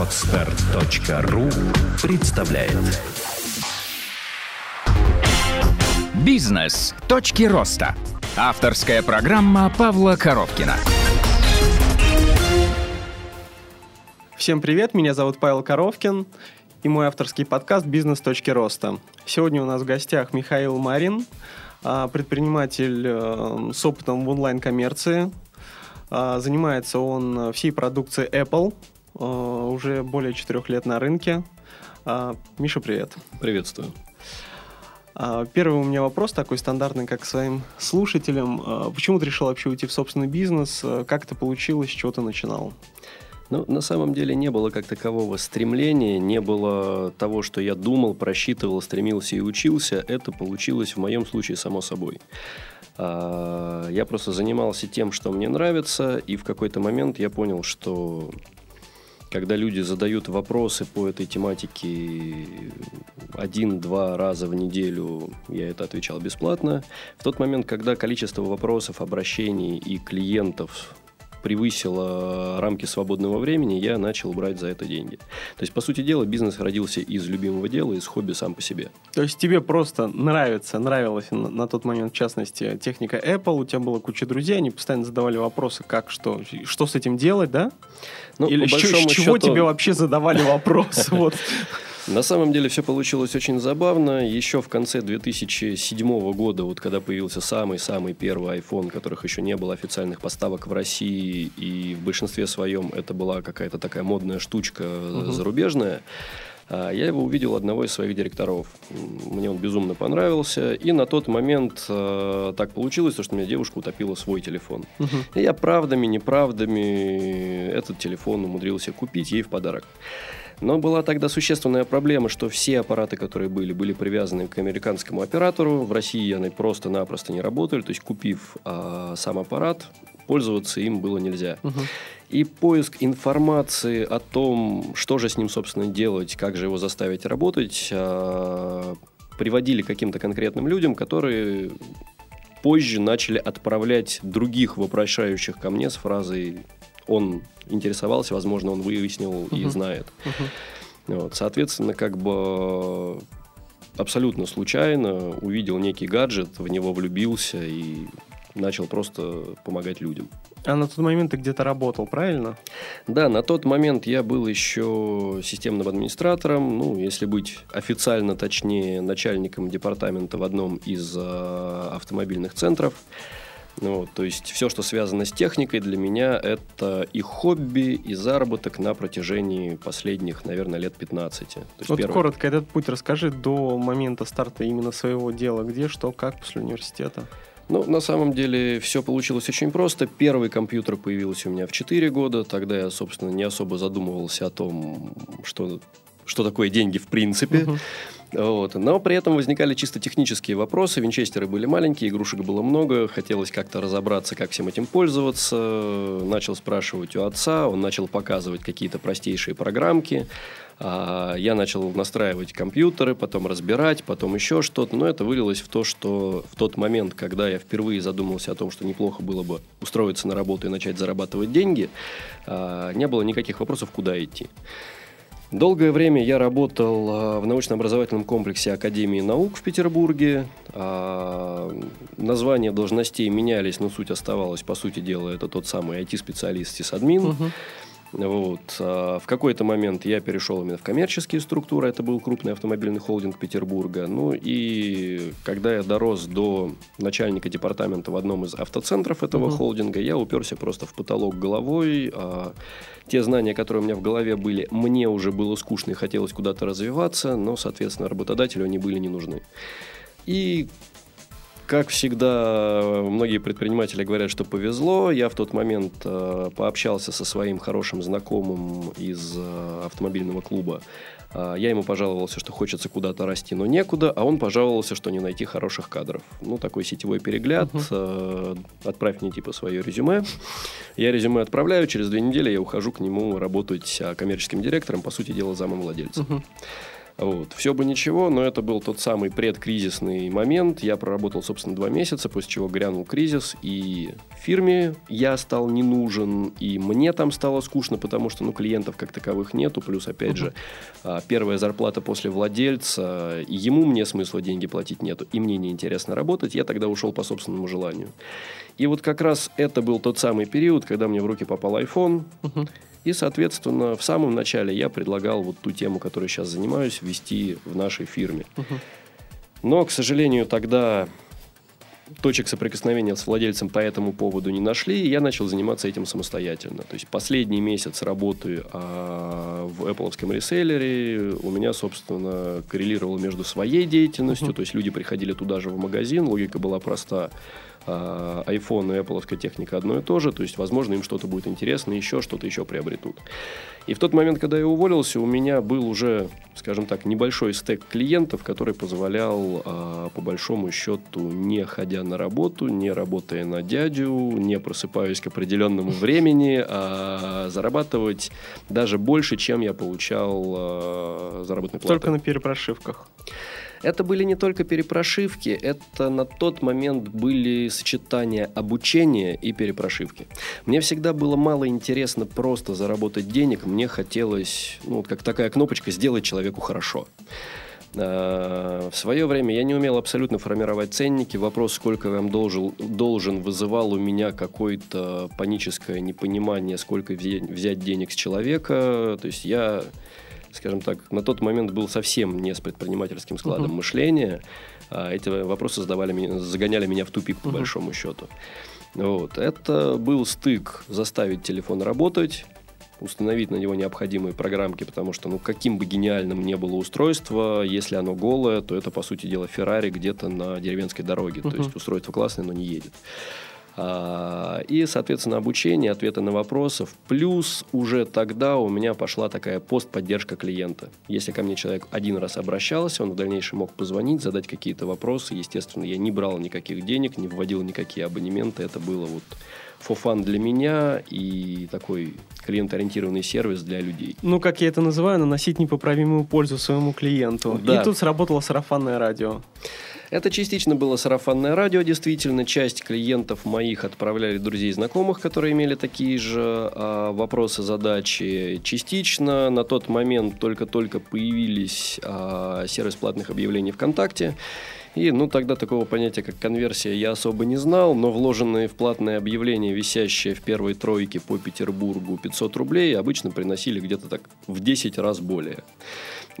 Отстар.ру представляет Бизнес. Точки роста. Авторская программа Павла Коровкина. Всем привет, меня зовут Павел Коровкин и мой авторский подкаст «Бизнес. Точки роста». Сегодня у нас в гостях Михаил Марин, а, предприниматель э, с опытом в онлайн-коммерции. А, занимается он всей продукцией Apple, уже более четырех лет на рынке. А, Миша, привет. Приветствую. Первый у меня вопрос такой стандартный, как своим слушателям. Почему ты решил вообще уйти в собственный бизнес? Как это получилось? С чего ты начинал? Ну, на самом деле не было как такового стремления, не было того, что я думал, просчитывал, стремился и учился. Это получилось в моем случае само собой. А, я просто занимался тем, что мне нравится, и в какой-то момент я понял, что когда люди задают вопросы по этой тематике один-два раза в неделю, я это отвечал бесплатно. В тот момент, когда количество вопросов, обращений и клиентов превысило рамки свободного времени, я начал брать за это деньги. То есть, по сути дела, бизнес родился из любимого дела, из хобби сам по себе. То есть, тебе просто нравится, нравилась на, на тот момент, в частности, техника Apple, у тебя была куча друзей, они постоянно задавали вопросы, как, что, что с этим делать, да? Ну, Или с, с чего счету... тебе вообще задавали вопрос? Вот. На самом деле все получилось очень забавно. Еще в конце 2007 года, вот когда появился самый-самый первый iPhone, которых еще не было официальных поставок в России, и в большинстве своем это была какая-то такая модная штучка угу. зарубежная, а, я его увидел одного из своих директоров. Мне он безумно понравился. И на тот момент э, так получилось, что у меня девушка утопила свой телефон. Угу. И я правдами, неправдами этот телефон умудрился купить ей в подарок. Но была тогда существенная проблема, что все аппараты, которые были, были привязаны к американскому оператору. В России они просто-напросто не работали. То есть, купив а, сам аппарат, пользоваться им было нельзя. Угу. И поиск информации о том, что же с ним, собственно, делать, как же его заставить работать, а, приводили к каким-то конкретным людям, которые позже начали отправлять других вопрошающих ко мне с фразой он интересовался, возможно, он выяснил uh-huh. и знает. Uh-huh. Вот, соответственно, как бы абсолютно случайно увидел некий гаджет, в него влюбился и начал просто помогать людям. А на тот момент ты где-то работал, правильно? Да, на тот момент я был еще системным администратором, ну, если быть официально точнее, начальником департамента в одном из э, автомобильных центров. Ну, то есть все, что связано с техникой, для меня это и хобби, и заработок на протяжении последних, наверное, лет 15. То есть вот первый... коротко этот путь расскажи до момента старта именно своего дела. Где, что, как после университета? Ну, на самом деле, все получилось очень просто. Первый компьютер появился у меня в 4 года. Тогда я, собственно, не особо задумывался о том, что, что такое деньги в принципе. Uh-huh. Вот. Но при этом возникали чисто технические вопросы. Винчестеры были маленькие, игрушек было много. Хотелось как-то разобраться, как всем этим пользоваться. Начал спрашивать у отца. Он начал показывать какие-то простейшие программки. А, я начал настраивать компьютеры, потом разбирать, потом еще что-то. Но это вылилось в то, что в тот момент, когда я впервые задумался о том, что неплохо было бы устроиться на работу и начать зарабатывать деньги, а, не было никаких вопросов, куда идти. Долгое время я работал а, в научно-образовательном комплексе Академии наук в Петербурге. А, названия должностей менялись, но суть оставалась, по сути дела, это тот самый IT-специалист сисадмин. Угу. Вот. А, в какой-то момент я перешел именно в коммерческие структуры. Это был крупный автомобильный холдинг Петербурга. Ну и когда я дорос до начальника департамента в одном из автоцентров этого угу. холдинга, я уперся просто в потолок головой. А те знания, которые у меня в голове были, мне уже было скучно и хотелось куда-то развиваться, но, соответственно, работодателю они были не нужны. И как всегда, многие предприниматели говорят, что повезло. Я в тот момент э, пообщался со своим хорошим знакомым из э, автомобильного клуба. Э, я ему пожаловался, что хочется куда-то расти, но некуда, а он пожаловался, что не найти хороших кадров. Ну, такой сетевой перегляд. Uh-huh. Э, отправь мне типа свое резюме. Я резюме отправляю, через две недели я ухожу к нему работать коммерческим директором, по сути дела, замом владельца. Uh-huh. Вот. Все бы ничего, но это был тот самый предкризисный момент. Я проработал, собственно, два месяца, после чего грянул кризис, и фирме я стал не нужен, и мне там стало скучно, потому что, ну, клиентов как таковых нету, плюс, опять же, а, первая зарплата после владельца, и ему мне смысла деньги платить нету, и мне неинтересно работать, я тогда ушел по собственному желанию. И вот как раз это был тот самый период, когда мне в руки попал iPhone, и, соответственно, в самом начале я предлагал вот ту тему, которой сейчас занимаюсь, вести в нашей фирме. Но, к сожалению, тогда точек соприкосновения с владельцем по этому поводу не нашли, и я начал заниматься этим самостоятельно. То есть последний месяц работы а, в Apple реселлере у меня, собственно, коррелировало между своей деятельностью, uh-huh. то есть люди приходили туда же в магазин, логика была проста iPhone и Apple техника одно и то же, то есть, возможно, им что-то будет интересно, еще что-то еще приобретут. И в тот момент, когда я уволился, у меня был уже, скажем так, небольшой стек клиентов, который позволял, а, по большому счету, не ходя на работу, не работая на дядю, не просыпаясь к определенному времени, а зарабатывать даже больше, чем я получал а, заработной платы. Только на перепрошивках. Это были не только перепрошивки, это на тот момент были сочетания обучения и перепрошивки. Мне всегда было мало интересно просто заработать денег, мне хотелось, ну, как такая кнопочка, сделать человеку хорошо. А, в свое время я не умел абсолютно формировать ценники. Вопрос, сколько я вам должен, должен вызывал у меня какое-то паническое непонимание, сколько взять денег с человека. То есть я скажем так, на тот момент был совсем не с предпринимательским складом uh-huh. мышления. А эти вопросы задавали меня, загоняли меня в тупик, по uh-huh. большому счету. Вот. Это был стык заставить телефон работать, установить на него необходимые программки, потому что, ну, каким бы гениальным ни было устройство, если оно голое, то это, по сути дела, Феррари где-то на деревенской дороге. Uh-huh. То есть устройство классное, но не едет. А, и, соответственно, обучение, ответы на вопросы. Плюс уже тогда у меня пошла такая постподдержка клиента. Если ко мне человек один раз обращался, он в дальнейшем мог позвонить, задать какие-то вопросы. Естественно, я не брал никаких денег, не вводил никакие абонементы. Это было вот фофан для меня и такой клиент-ориентированный сервис для людей. Ну, как я это называю, наносить непоправимую пользу своему клиенту. Да. И тут сработало сарафанное радио. Это частично было сарафанное радио, действительно. Часть клиентов моих отправляли друзей и знакомых, которые имели такие же а, вопросы, задачи. Частично на тот момент только-только появились а, сервис платных объявлений ВКонтакте. И, ну, тогда такого понятия, как конверсия, я особо не знал, но вложенные в платное объявление, висящее в первой тройке по Петербургу 500 рублей, обычно приносили где-то так в 10 раз более.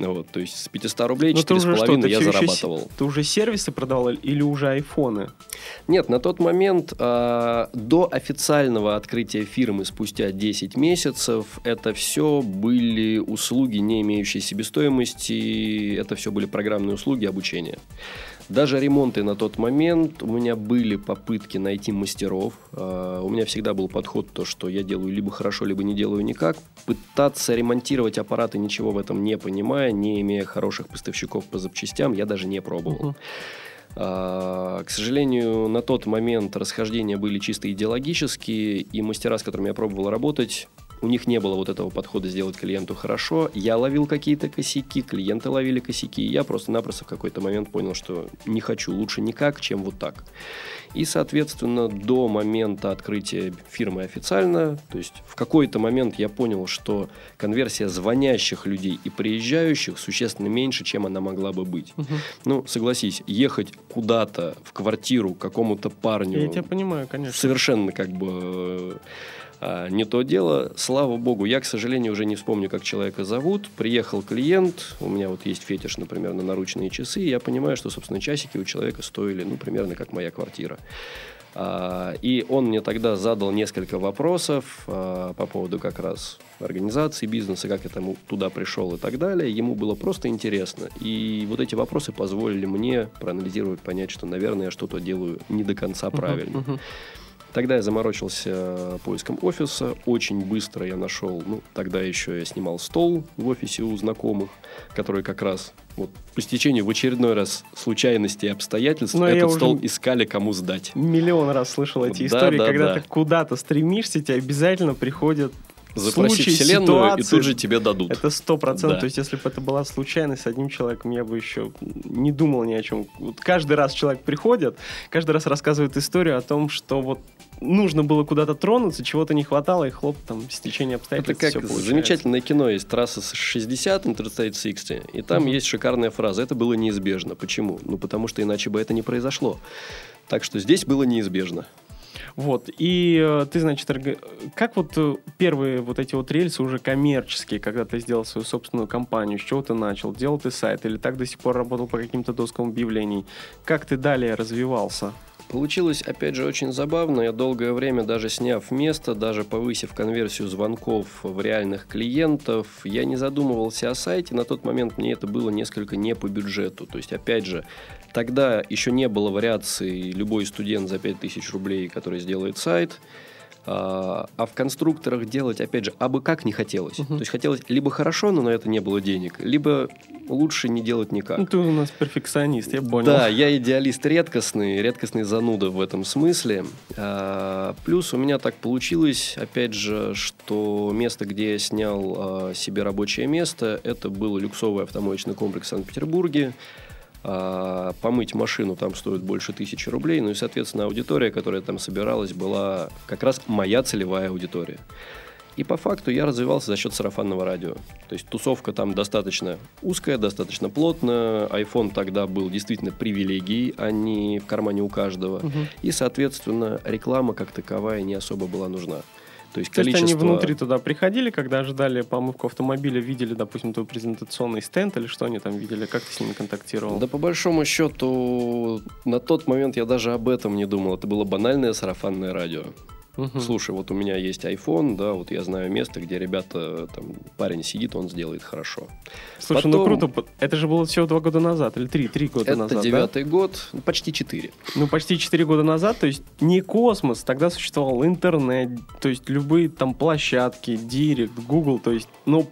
Вот, то есть с 500 рублей 4,5 я зарабатывал. Еще, ты уже сервисы продавал или уже айфоны? Нет, на тот момент э, до официального открытия фирмы спустя 10 месяцев это все были услуги, не имеющие себестоимости, это все были программные услуги обучения. Даже ремонты на тот момент, у меня были попытки найти мастеров. А, у меня всегда был подход то, что я делаю либо хорошо, либо не делаю никак. Пытаться ремонтировать аппараты, ничего в этом не понимая, не имея хороших поставщиков по запчастям, я даже не пробовал. Uh-huh. К сожалению, на тот момент расхождения были чисто идеологические, и мастера, с которыми я пробовал работать, у них не было вот этого подхода сделать клиенту хорошо. Я ловил какие-то косяки, клиенты ловили косяки. Я просто-напросто в какой-то момент понял, что не хочу лучше никак, чем вот так. И, соответственно, до момента открытия фирмы официально, то есть в какой-то момент я понял, что конверсия звонящих людей и приезжающих существенно меньше, чем она могла бы быть. Угу. Ну, согласись, ехать куда-то в квартиру какому-то парню... Я тебя понимаю, конечно. Совершенно как бы а, не то дело. Слава богу, я, к сожалению, уже не вспомню, как человека зовут. Приехал клиент, у меня вот есть фетиш, например, на наручные часы, и я понимаю, что, собственно, часики у человека стоили, ну, примерно как моя квартира. А, и он мне тогда задал несколько вопросов а, по поводу как раз организации бизнеса, как я там туда пришел и так далее. Ему было просто интересно. И вот эти вопросы позволили мне проанализировать, понять, что, наверное, я что-то делаю не до конца правильно. Uh-huh, uh-huh. Тогда я заморочился э, поиском офиса. Очень быстро я нашел, ну, тогда еще я снимал стол в офисе у знакомых, которые как раз вот по стечению в очередной раз случайности и обстоятельств Но этот стол искали кому сдать. Миллион раз слышал эти да, истории, да, когда да. ты куда-то стремишься, тебе обязательно приходят Запроси случай, вселенную, ситуации. и тут же тебе дадут. Это сто процентов. Да. То есть, если бы это была случайность с одним человеком, я бы еще не думал ни о чем. Вот каждый раз человек приходит, каждый раз рассказывает историю о том, что вот нужно было куда-то тронуться, чего-то не хватало, и хлоп, там, стечение Это обстоятельств как всё получается. замечательное кино есть «Трасса с 60», Interstate 60, и там Мгм. есть шикарная фраза «Это было неизбежно». Почему? Ну, потому что иначе бы это не произошло. Так что здесь было неизбежно. Вот, и э, ты, значит, как вот э, первые вот эти вот рельсы уже коммерческие, когда ты сделал свою собственную компанию, с чего ты начал? Делал ты сайт или так до сих пор работал по каким-то доскам объявлений? Как ты далее развивался? Получилось, опять же, очень забавно. Я долгое время, даже сняв место, даже повысив конверсию звонков в реальных клиентов, я не задумывался о сайте. На тот момент мне это было несколько не по бюджету. То есть, опять же, тогда еще не было вариации любой студент за 5000 рублей, который сделает сайт. А, а в конструкторах делать, опять же, абы как не хотелось. Мгм. То есть хотелось либо хорошо, но на это не было денег, либо лучше не делать никак. Ну, ты у нас перфекционист, я понял. Да, я идеалист редкостный, редкостный зануда в этом смысле. А, плюс у меня так получилось, опять же, что место, где я снял а, себе рабочее место, это был люксовый автомоечный комплекс в Санкт-Петербурге. А, помыть машину там стоит больше тысячи рублей. Ну и, соответственно, аудитория, которая там собиралась, была как раз моя целевая аудитория. И по факту я развивался за счет сарафанного радио. То есть тусовка там достаточно узкая, достаточно плотная. iPhone тогда был действительно привилегией, а не в кармане у каждого. Мгм. И, соответственно, реклама как таковая не особо была нужна. То есть То есть количество... они внутри туда приходили, когда ожидали помывку автомобиля, видели, допустим, твой презентационный стенд или что они там видели? Как ты с ними контактировал? Да по большому счету, на тот момент я даже об этом не думал. Это было банальное сарафанное радио. Мгм. Слушай, вот у меня есть iPhone, да, вот я знаю место, где ребята, там, парень сидит, он сделает хорошо. Слушай, ну потом- круто. Это же было всего два года назад, или три, три года Это назад, да? девятый год, ну, почти четыре. Ну, почти 4 года назад, то есть не космос, тогда существовал интернет, то есть любые там площадки, Директ, Google, то есть, но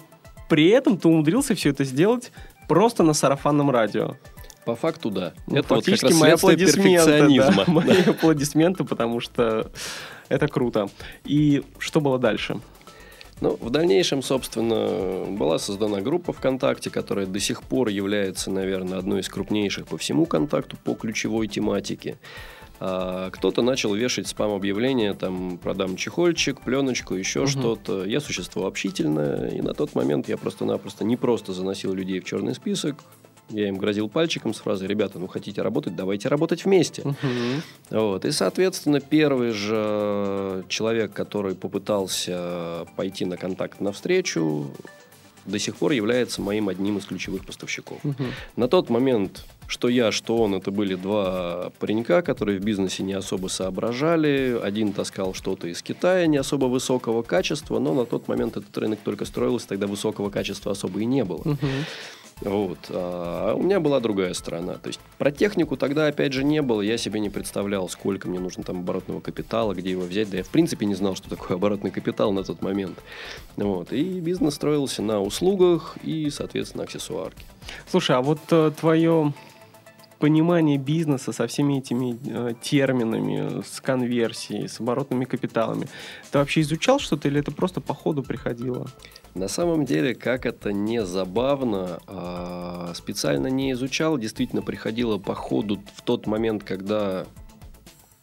при этом ты умудрился все это сделать просто на сарафанном радио. По факту, да. Ну, это вот как раз мои аплодисменты, перфекционизма. да, мои аплодисменты, потому что это круто. И что было дальше? Ну, в дальнейшем, собственно, была создана группа ВКонтакте, которая до сих пор является, наверное, одной из крупнейших по всему контакту по ключевой тематике. А кто-то начал вешать спам-объявления, там, продам чехольчик, пленочку, еще Мгм. что-то. Я существо общительное, и на тот момент я просто-напросто не просто заносил людей в черный список, я им грозил пальчиком с фразой «Ребята, ну хотите работать, давайте работать вместе». Мгм. Вот. И, соответственно, первый же человек, который попытался пойти на контакт навстречу, до сих пор является моим одним из ключевых поставщиков. Мгм. На тот момент, что я, что он, это были два паренька, которые в бизнесе не особо соображали. Один таскал что-то из Китая не особо высокого качества, но на тот момент этот рынок только строился, тогда высокого качества особо и не было. Мгм. Вот. А у меня была другая сторона. То есть про технику тогда, опять же, не было. Я себе не представлял, сколько мне нужно там оборотного капитала, где его взять. Да я, в принципе, не знал, что такое оборотный капитал на тот момент. Вот. И бизнес строился на услугах и, соответственно, аксессуарке. Слушай, а вот твое понимание бизнеса со всеми этими э, терминами, с конверсией, с оборотными капиталами, ты вообще изучал что-то или это просто по ходу приходило? На самом деле, как это не забавно, а, специально не изучал, действительно приходило по ходу в тот момент, когда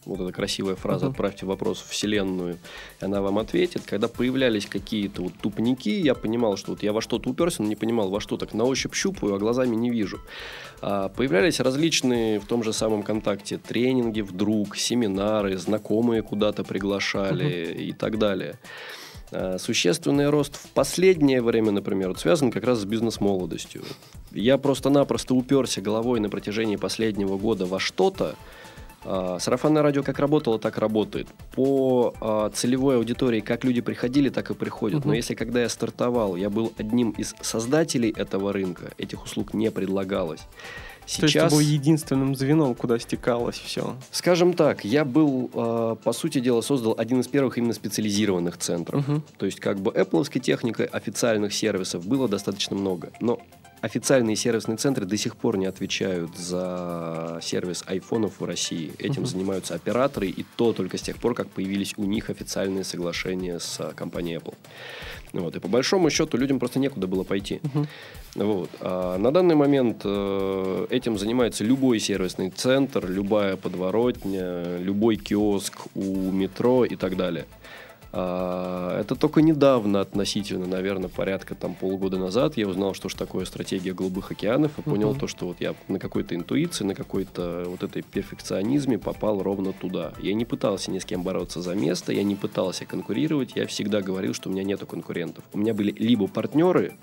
вот эта красивая фраза Мгм. «отправьте вопрос в Вселенную, и она вам ответит». Когда появлялись какие-то вот тупники, я понимал, что вот я во что-то уперся, но не понимал, во что так на ощупь щупаю, а глазами не вижу. А появлялись различные в том же самом контакте тренинги вдруг, семинары, знакомые куда-то приглашали и так далее. А, Существенный рост в последнее время, например, вот связан как раз с бизнес-молодостью. Я просто-напросто уперся головой на протяжении последнего года во что-то. А, Сарафанное радио как работало, так работает. По а, целевой аудитории, как люди приходили, так и приходят. Мгм. Но если когда я стартовал, я был одним из создателей этого рынка, этих услуг не предлагалось. То есть ты был единственным звеном, куда стекалось все. Скажем так, я был, э, по сути дела, создал один из первых именно специализированных центров. Мгм. То есть, как бы Apple техникой официальных сервисов было достаточно много. Но официальные сервисные центры до сих пор не отвечают за сервис айфонов в России. Этим Мгм. занимаются операторы, и то только с тех пор, как появились у них официальные соглашения с а, компанией Apple. Вот. И по большому счету людям просто некуда было пойти. Мгм. Вот. А на данный момент э, этим занимается любой сервисный центр, любая подворотня, любой киоск у метро и так далее. А, это только недавно, относительно, наверное, порядка там полгода назад, я узнал, что же такое стратегия голубых океанов, и понял Мгм. то, что вот я на какой-то интуиции, на какой-то вот этой перфекционизме попал ровно туда. Я не пытался ни с кем бороться за место, я не пытался конкурировать, я всегда говорил, что у меня нету конкурентов. У меня были либо партнеры,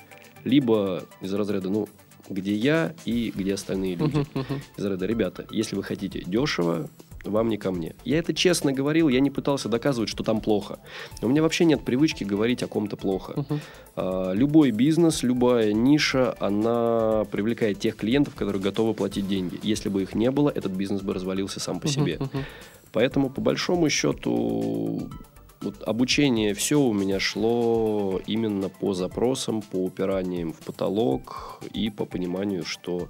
либо из разряда, ну, где я и где остальные люди. Мгм. Из разряда, ребята, если вы хотите дешево, вам не ко мне. Я это честно говорил, я не пытался доказывать, что там плохо. У меня вообще нет привычки говорить о ком-то плохо. Мгм. А, Любой бизнес, любая ниша, она привлекает тех клиентов, которые готовы платить деньги. Если бы их не было, этот бизнес бы развалился сам по себе. Мгм, мгм. Поэтому, по большому счету, вот обучение все у меня шло именно по запросам, по упираниям в потолок и по пониманию, что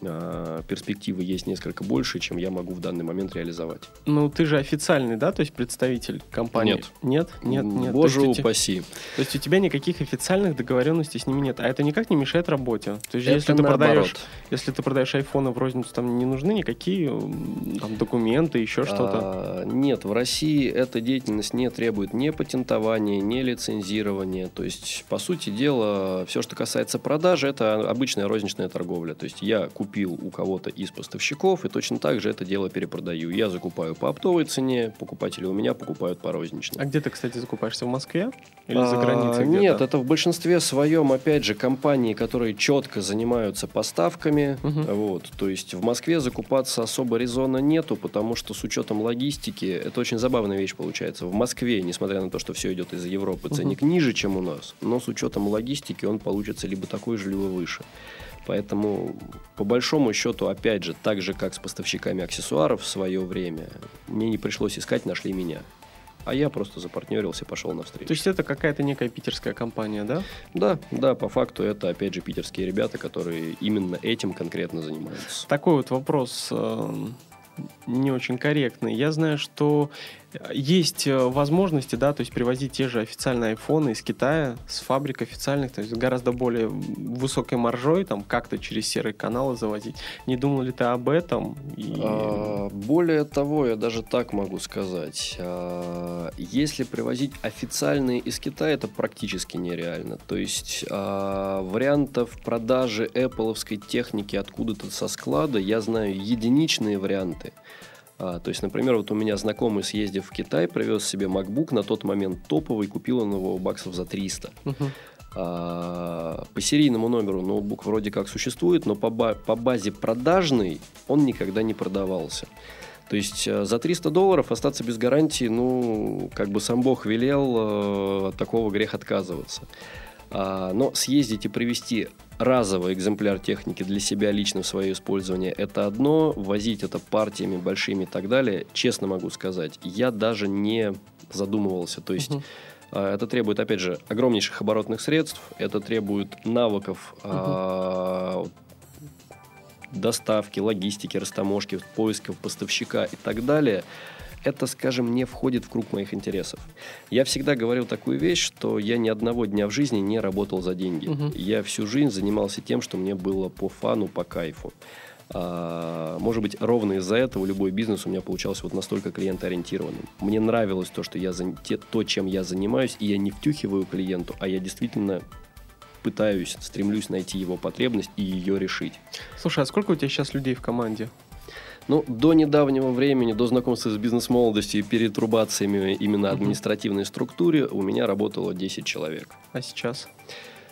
перспективы есть несколько больше, чем я могу в данный момент реализовать. Ну, ты же официальный, да, то есть представитель компании? Нет. Нет? Нет, нет. Боже то, есть упаси. то есть у тебя никаких официальных договоренностей с ними нет. А это никак не мешает работе. То есть Это если ты наоборот. продаешь, если ты продаешь айфоны в розницу, там не нужны никакие там, документы, еще что-то. А, нет, в России эта деятельность не требует ни патентования, ни лицензирования. То есть, по сути дела, все, что касается продажи, это обычная розничная торговля. То есть, я купил у кого-то из поставщиков, и точно так же это дело перепродаю. Я закупаю по оптовой цене, покупатели у меня покупают по розничной. А где ты, кстати, закупаешься? В Москве? Или за А, границей где-то? Нет, это в большинстве своем, опять же, компании, которые четко занимаются поставками. Мгм. Вот, то есть в Москве закупаться особо резона нету, потому что с учетом логистики, это очень забавная вещь получается. В Москве, несмотря на то, что все идет из Европы, ценник ниже, чем у нас, но с учетом логистики он получится либо такой же, либо выше. Поэтому, по большому счету, опять же, так же, как с поставщиками аксессуаров в свое время, мне не пришлось искать, нашли меня. А я просто запартнерился, пошел навстречу. То есть это какая-то некая питерская компания, да? Да, да, по факту это, опять же, питерские ребята, которые именно этим конкретно занимаются. Такой вот вопрос эм, не очень корректный. Я знаю, что э, есть э, возможности, да, то есть привозить те же официальные айфоны из Китая с фабрик официальных, то есть гораздо более высокой маржой, там как-то через серые каналы завозить. Не думал ли ты об этом? И- А, более того, я даже так могу сказать. а, Если привозить официальные из Китая, это практически нереально. То есть а, вариантов продажи Apple техники откуда-то со склада я знаю единичные варианты. А, то есть, например, вот у меня знакомый, съездив в Китай, привез себе MacBook, на тот момент топовый, купил он его баксов за 300. Мгм. А, По серийному номеру ноутбук вроде как существует, но по, ба- по базе продажной он никогда не продавался. То есть э, за 300 долларов остаться без гарантии, ну, как бы сам Бог велел, э, от такого грех отказываться. А, Но съездить и привезти разовый экземпляр техники для себя лично в свое использование – это одно, возить это партиями большими и так далее, честно могу сказать, я даже не задумывался. То есть а, Это требует, опять же, огромнейших оборотных средств, это требует навыков а, доставки, логистики, растаможки, поисков поставщика и так далее. Это, скажем, не входит в круг моих интересов. Я всегда говорил такую вещь, что я ни одного дня в жизни не работал за деньги. Мгм. Я всю жизнь занимался тем, что мне было по фану, по кайфу. А, может быть, ровно из-за этого любой бизнес у меня получался вот настолько клиентоориентированным. Мне нравилось то, что я то, чем я занимаюсь, и я не втюхиваю клиенту, а я действительно пытаюсь, стремлюсь найти его потребность и ее решить. Слушай, а сколько у тебя сейчас людей в команде? Ну, до недавнего времени, до знакомства с бизнес-молодостью и перетрубациями именно административной структуре у меня работало 10 человек. А сейчас?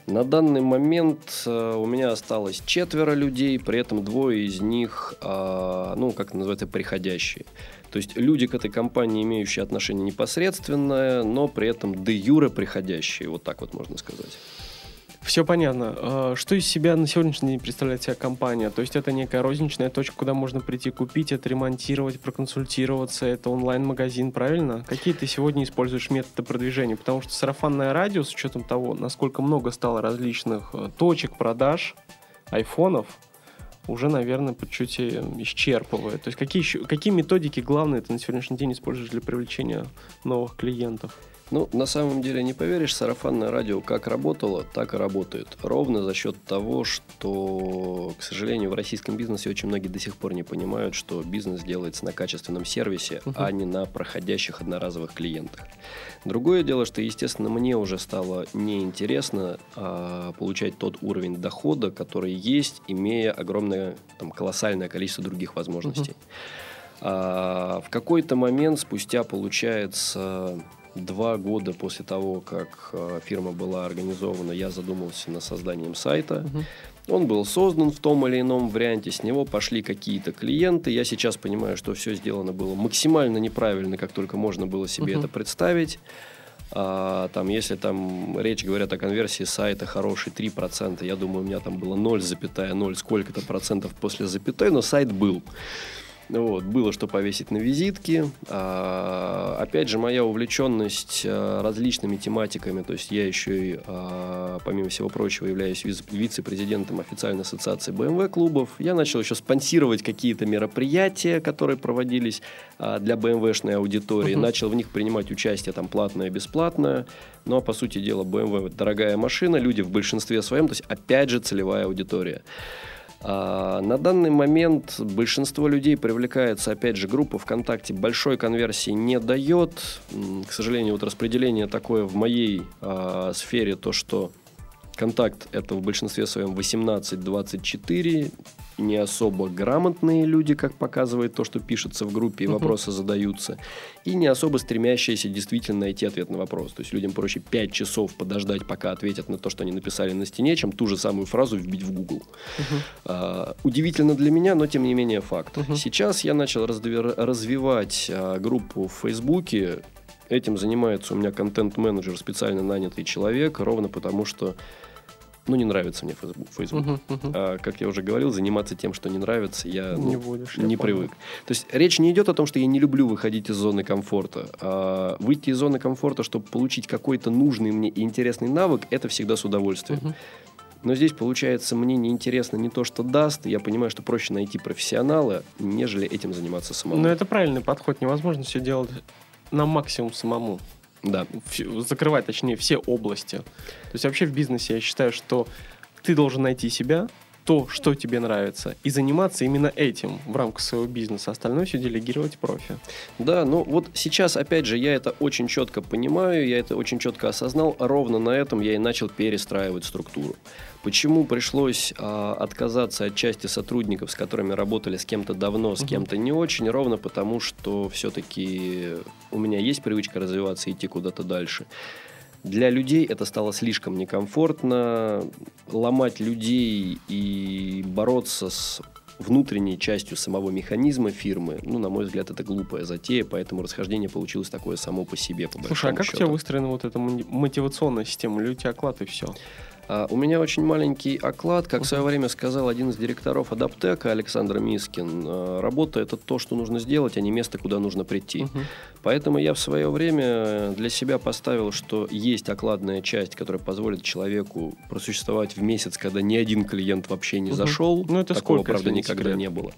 На данный момент э, у меня осталось четверо людей, при этом двое из них, а, ну, как это называется, приходящие. То есть люди к этой компании, имеющие отношение непосредственное, но при этом де юре приходящие, вот так вот можно сказать. Все понятно. А, Что из себя на сегодняшний день представляет себя компания? То есть это некая розничная точка, куда можно прийти купить, отремонтировать, проконсультироваться. Это онлайн-магазин, правильно? Какие ты сегодня используешь методы продвижения? Потому что сарафанное радио, с учетом того, насколько много стало различных э, точек продаж, айфонов уже, наверное, по чуть исчерпывает. То есть какие, еще, какие методики главные ты на сегодняшний день используешь для привлечения новых клиентов? Ну, на самом деле, не поверишь, сарафанное радио как работало, так и работает. Ровно за счет того, что, к сожалению, в российском бизнесе очень многие до сих пор не понимают, что бизнес делается на качественном сервисе, uh-huh. а не на проходящих одноразовых клиентах. Другое дело, что, естественно, мне уже стало неинтересно а, получать тот уровень дохода, который есть, имея огромное, там, колоссальное количество других возможностей. Uh-huh. А, в какой-то момент, спустя, получается два года после того, как э, фирма была организована, я задумался над созданием сайта. Угу. Он был создан в том или ином варианте, с него пошли какие-то клиенты. Я сейчас понимаю, что все сделано было максимально неправильно, как только можно было себе угу. это представить. А, там, если там речь говорят о конверсии сайта хороший 3%, я думаю, у меня там было 0,0 сколько-то процентов после запятой, но сайт был. Вот, было что повесить на визитки. А, опять же, моя увлеченность а, различными тематиками, то есть я еще и, а, помимо всего прочего, являюсь вице-президентом официальной ассоциации BMW клубов. Я начал еще спонсировать какие-то мероприятия, которые проводились а, для BMW-шной аудитории. Uh-huh. Начал в них принимать участие там платное и бесплатное. Но, по сути дела, BMW дорогая машина, люди в большинстве своем, то есть, опять же, целевая аудитория. А, на данный момент большинство людей привлекается, опять же, группа ВКонтакте большой конверсии не дает. К сожалению, вот распределение такое в моей а, сфере, то, что контакт это в большинстве своем 18-24, не особо грамотные люди, как показывает то, что пишется в группе, и uh-huh. вопросы задаются, и не особо стремящиеся действительно найти ответ на вопрос. То есть людям проще 5 часов подождать, пока ответят на то, что они написали на стене, чем ту же самую фразу вбить в Google. Uh-huh. А, удивительно для меня, но тем не менее факт. Uh-huh. Сейчас я начал разви- развивать а, группу в Фейсбуке. Этим занимается у меня контент-менеджер, специально нанятый человек, ровно потому что ну, не нравится мне Facebook. Uh-huh, uh-huh. А, как я уже говорил, заниматься тем, что не нравится, я ну, не, будешь, не привык. То есть речь не идет о том, что я не люблю выходить из зоны комфорта. А выйти из зоны комфорта, чтобы получить какой-то нужный мне и интересный навык, это всегда с удовольствием. Uh-huh. Но здесь, получается, мне неинтересно не то, что даст. Я понимаю, что проще найти профессионала, нежели этим заниматься самому. Но это правильный подход. Невозможно все делать на максимум самому. Да. Закрывать, точнее, все области. То есть вообще в бизнесе я считаю, что ты должен найти себя, то, что тебе нравится, и заниматься именно этим в рамках своего бизнеса. Остальное все делегировать профи. Да, ну вот сейчас, опять же, я это очень четко понимаю, я это очень четко осознал. Ровно на этом я и начал перестраивать структуру. Почему пришлось а, отказаться от части сотрудников, с которыми работали с кем-то давно, с кем-то не очень, ровно потому, что все-таки у меня есть привычка развиваться и идти куда-то дальше. Для людей это стало слишком некомфортно. Ломать людей и бороться с внутренней частью самого механизма фирмы, ну, на мой взгляд, это глупая затея, поэтому расхождение получилось такое само по себе. По Слушай, а как счету. у тебя выстроена вот эта мотивационная система? Или у тебя оклад и все? А, у меня очень маленький оклад, как в свое время сказал один из директоров Адаптека, Александр Мискин. Работа – это то, что нужно сделать, а не место, куда нужно прийти. Uh-huh. Поэтому я в свое время для себя поставил, что есть окладная часть, которая позволит человеку просуществовать в месяц, когда ни один клиент вообще не uh-huh. зашел. Ну, это Такого, сколько, правда, никогда секрет? не было.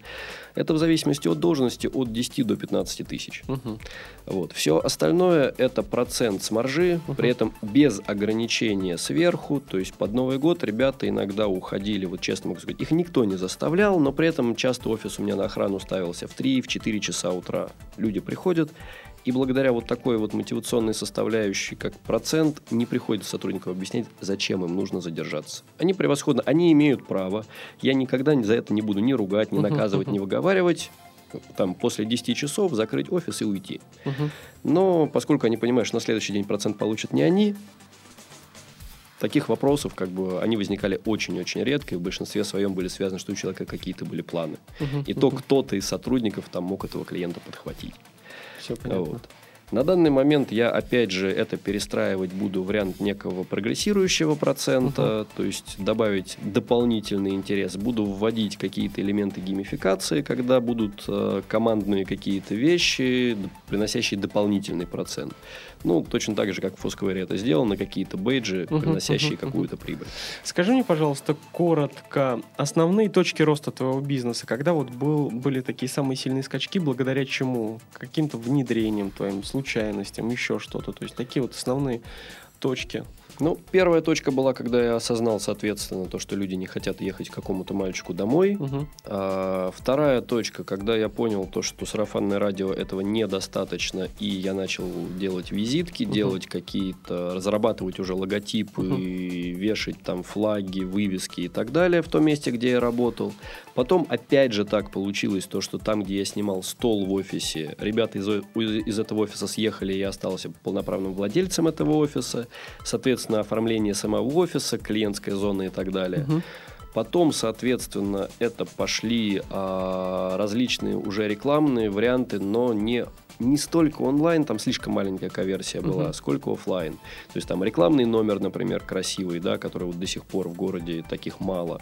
Это в зависимости от должности от 10 до 15 тысяч. Угу. Вот. Все остальное это процент с маржи, угу. при этом без ограничения сверху. То есть под Новый год ребята иногда уходили, вот честно могу сказать, их никто не заставлял, но при этом часто офис у меня на охрану ставился в 3-4 часа утра. Люди приходят, и благодаря вот такой вот мотивационной составляющей, как процент, не приходится сотрудникам объяснять, зачем им нужно задержаться. Они превосходно, они имеют право. Я никогда за это не буду ни ругать, ни наказывать, ни выговаривать там, после 10 часов закрыть офис и уйти. Но поскольку они понимают, что на следующий день процент получат не они, таких вопросов, как бы, они возникали очень-очень редко, и в большинстве своем были связаны, что у человека какие-то были планы. И то кто-то из сотрудников там мог этого клиента подхватить. Все понятно. Вот. На данный момент я, опять же, это перестраивать буду вариант некого прогрессирующего процента, угу. то есть добавить дополнительный интерес. Буду вводить какие-то элементы геймификации, когда будут э, командные какие-то вещи, приносящие дополнительный процент. Ну, точно так же, как в Foursquare это сделано, какие-то бейджи, приносящие какую-то прибыль. Скажи мне, пожалуйста, коротко, основные точки роста твоего бизнеса, когда вот был, были такие самые сильные скачки, благодаря чему? Каким-то внедрением твоим, случайностям, еще что-то. То есть такие вот основные точки. Ну, первая точка была, когда я осознал, соответственно, то, что люди не хотят ехать к какому-то мальчику домой. Мгм. А, вторая точка, когда я понял то, что сарафанное радио этого недостаточно, и я начал делать визитки, Мгм. делать какие-то, разрабатывать уже логотипы, Мгм. вешать там флаги, вывески и так далее в том месте, где я работал. Потом опять же так получилось то, что там, где я снимал стол в офисе, ребята из, из этого офиса съехали, и я остался полноправным владельцем этого офиса. Соответственно, оформление самого офиса, клиентской зоны и так далее. Мгм. Потом, соответственно, это пошли а, различные уже рекламные варианты, но не, не столько онлайн, там слишком маленькая конверсия была, Мгм. сколько офлайн. То есть там рекламный номер, например, красивый, да, который вот до сих пор в городе таких мало.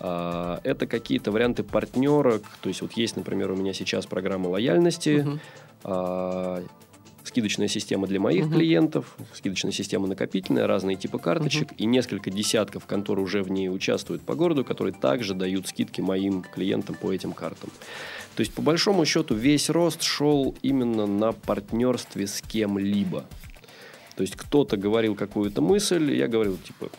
А, это какие-то варианты партнерок. То есть вот есть, например, у меня сейчас программа лояльности, Мгм. а, скидочная система для моих Мгм. клиентов, скидочная система накопительная, разные типы карточек и несколько десятков контор уже в ней участвуют по городу, которые также дают скидки моим клиентам по этим картам. То есть, по большому счету, весь рост шел именно на партнерстве с кем-либо. То есть, кто-то говорил какую-то мысль, я говорил, типа,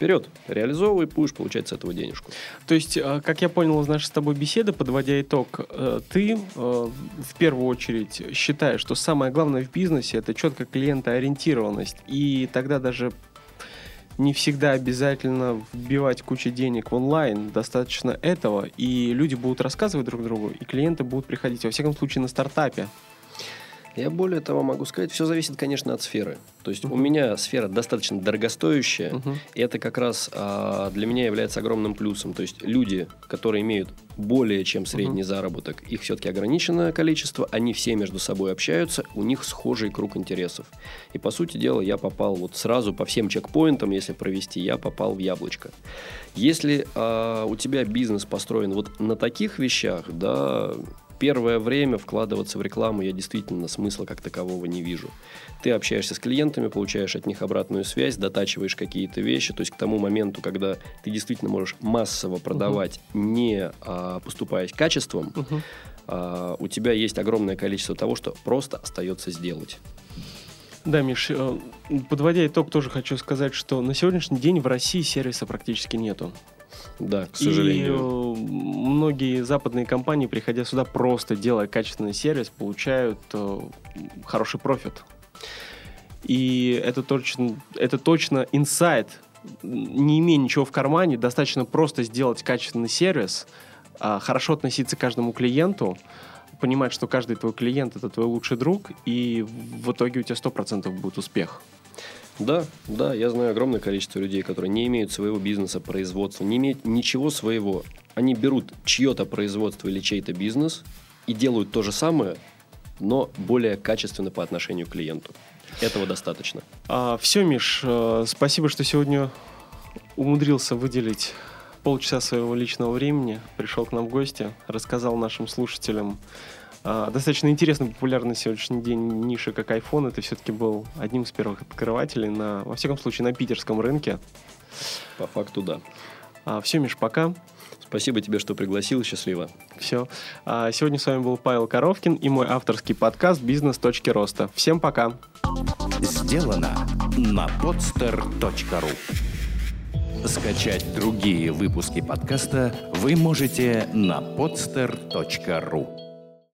вперед, реализовывай, будешь получать с этого денежку. То есть, э, как я понял из нашей с тобой беседы, подводя итог, э, ты э, в первую очередь считаешь, что самое главное в бизнесе это четко клиентоориентированность. И тогда даже не всегда обязательно вбивать кучу денег в онлайн, достаточно этого, и люди будут рассказывать друг другу, и клиенты будут приходить, во всяком случае, на стартапе. Я более того могу сказать, все зависит, конечно, от сферы. То есть у Мгм. меня сфера достаточно дорогостоящая, Мгм. и это как раз а, для меня является огромным плюсом. То есть люди, которые имеют более чем средний заработок, их все-таки ограниченное количество, они все между собой общаются, у них схожий круг интересов. И по сути дела я попал вот сразу по всем чекпоинтам, если провести, я попал в яблочко. Если а, у тебя бизнес построен вот на таких вещах, да, первое время вкладываться в рекламу я действительно смысла как такового не вижу. Ты общаешься с клиентами, получаешь от них обратную связь, дотачиваешь какие-то вещи. То есть к тому моменту, когда ты действительно можешь массово продавать, не а, поступаясь качеством, Мгм. а, у тебя есть огромное количество того, что просто остается сделать. Да, Миш, э, подводя итог, тоже хочу сказать, что на сегодняшний день в России сервиса практически нету. Да, к И сожалению. э, многие западные компании, приходя сюда, просто делая качественный сервис, получают э, хороший профит. И это точно, это точно инсайт. Не имея ничего в кармане, достаточно просто сделать качественный сервис, а, хорошо относиться к каждому клиенту, понимать, что каждый твой клиент это твой лучший друг, и в итоге у тебя 100% будет успех. Да, да, я знаю огромное количество людей, которые не имеют своего бизнеса, производства, не имеют ничего своего. Они берут чье-то производство или чей-то бизнес и делают то же самое, но более качественно по отношению к клиенту. Этого достаточно. все, Миш, э, спасибо, что сегодня умудрился выделить полчаса своего личного времени, пришел к нам в гости, рассказал нашим слушателям а, достаточно интересно популярна на сегодняшний день ниша как iPhone. Это все-таки был одним из первых открывателей на, во всяком случае, на питерском рынке. По факту, да. все, Миш, пока. Спасибо тебе, что пригласил. Счастливо. Все. А, сегодня с вами был Павел Коровкин и мой авторский подкаст «Бизнес. Точки роста». Всем пока. Сделано на podster.ru Скачать другие выпуски подкаста вы можете на podster.ru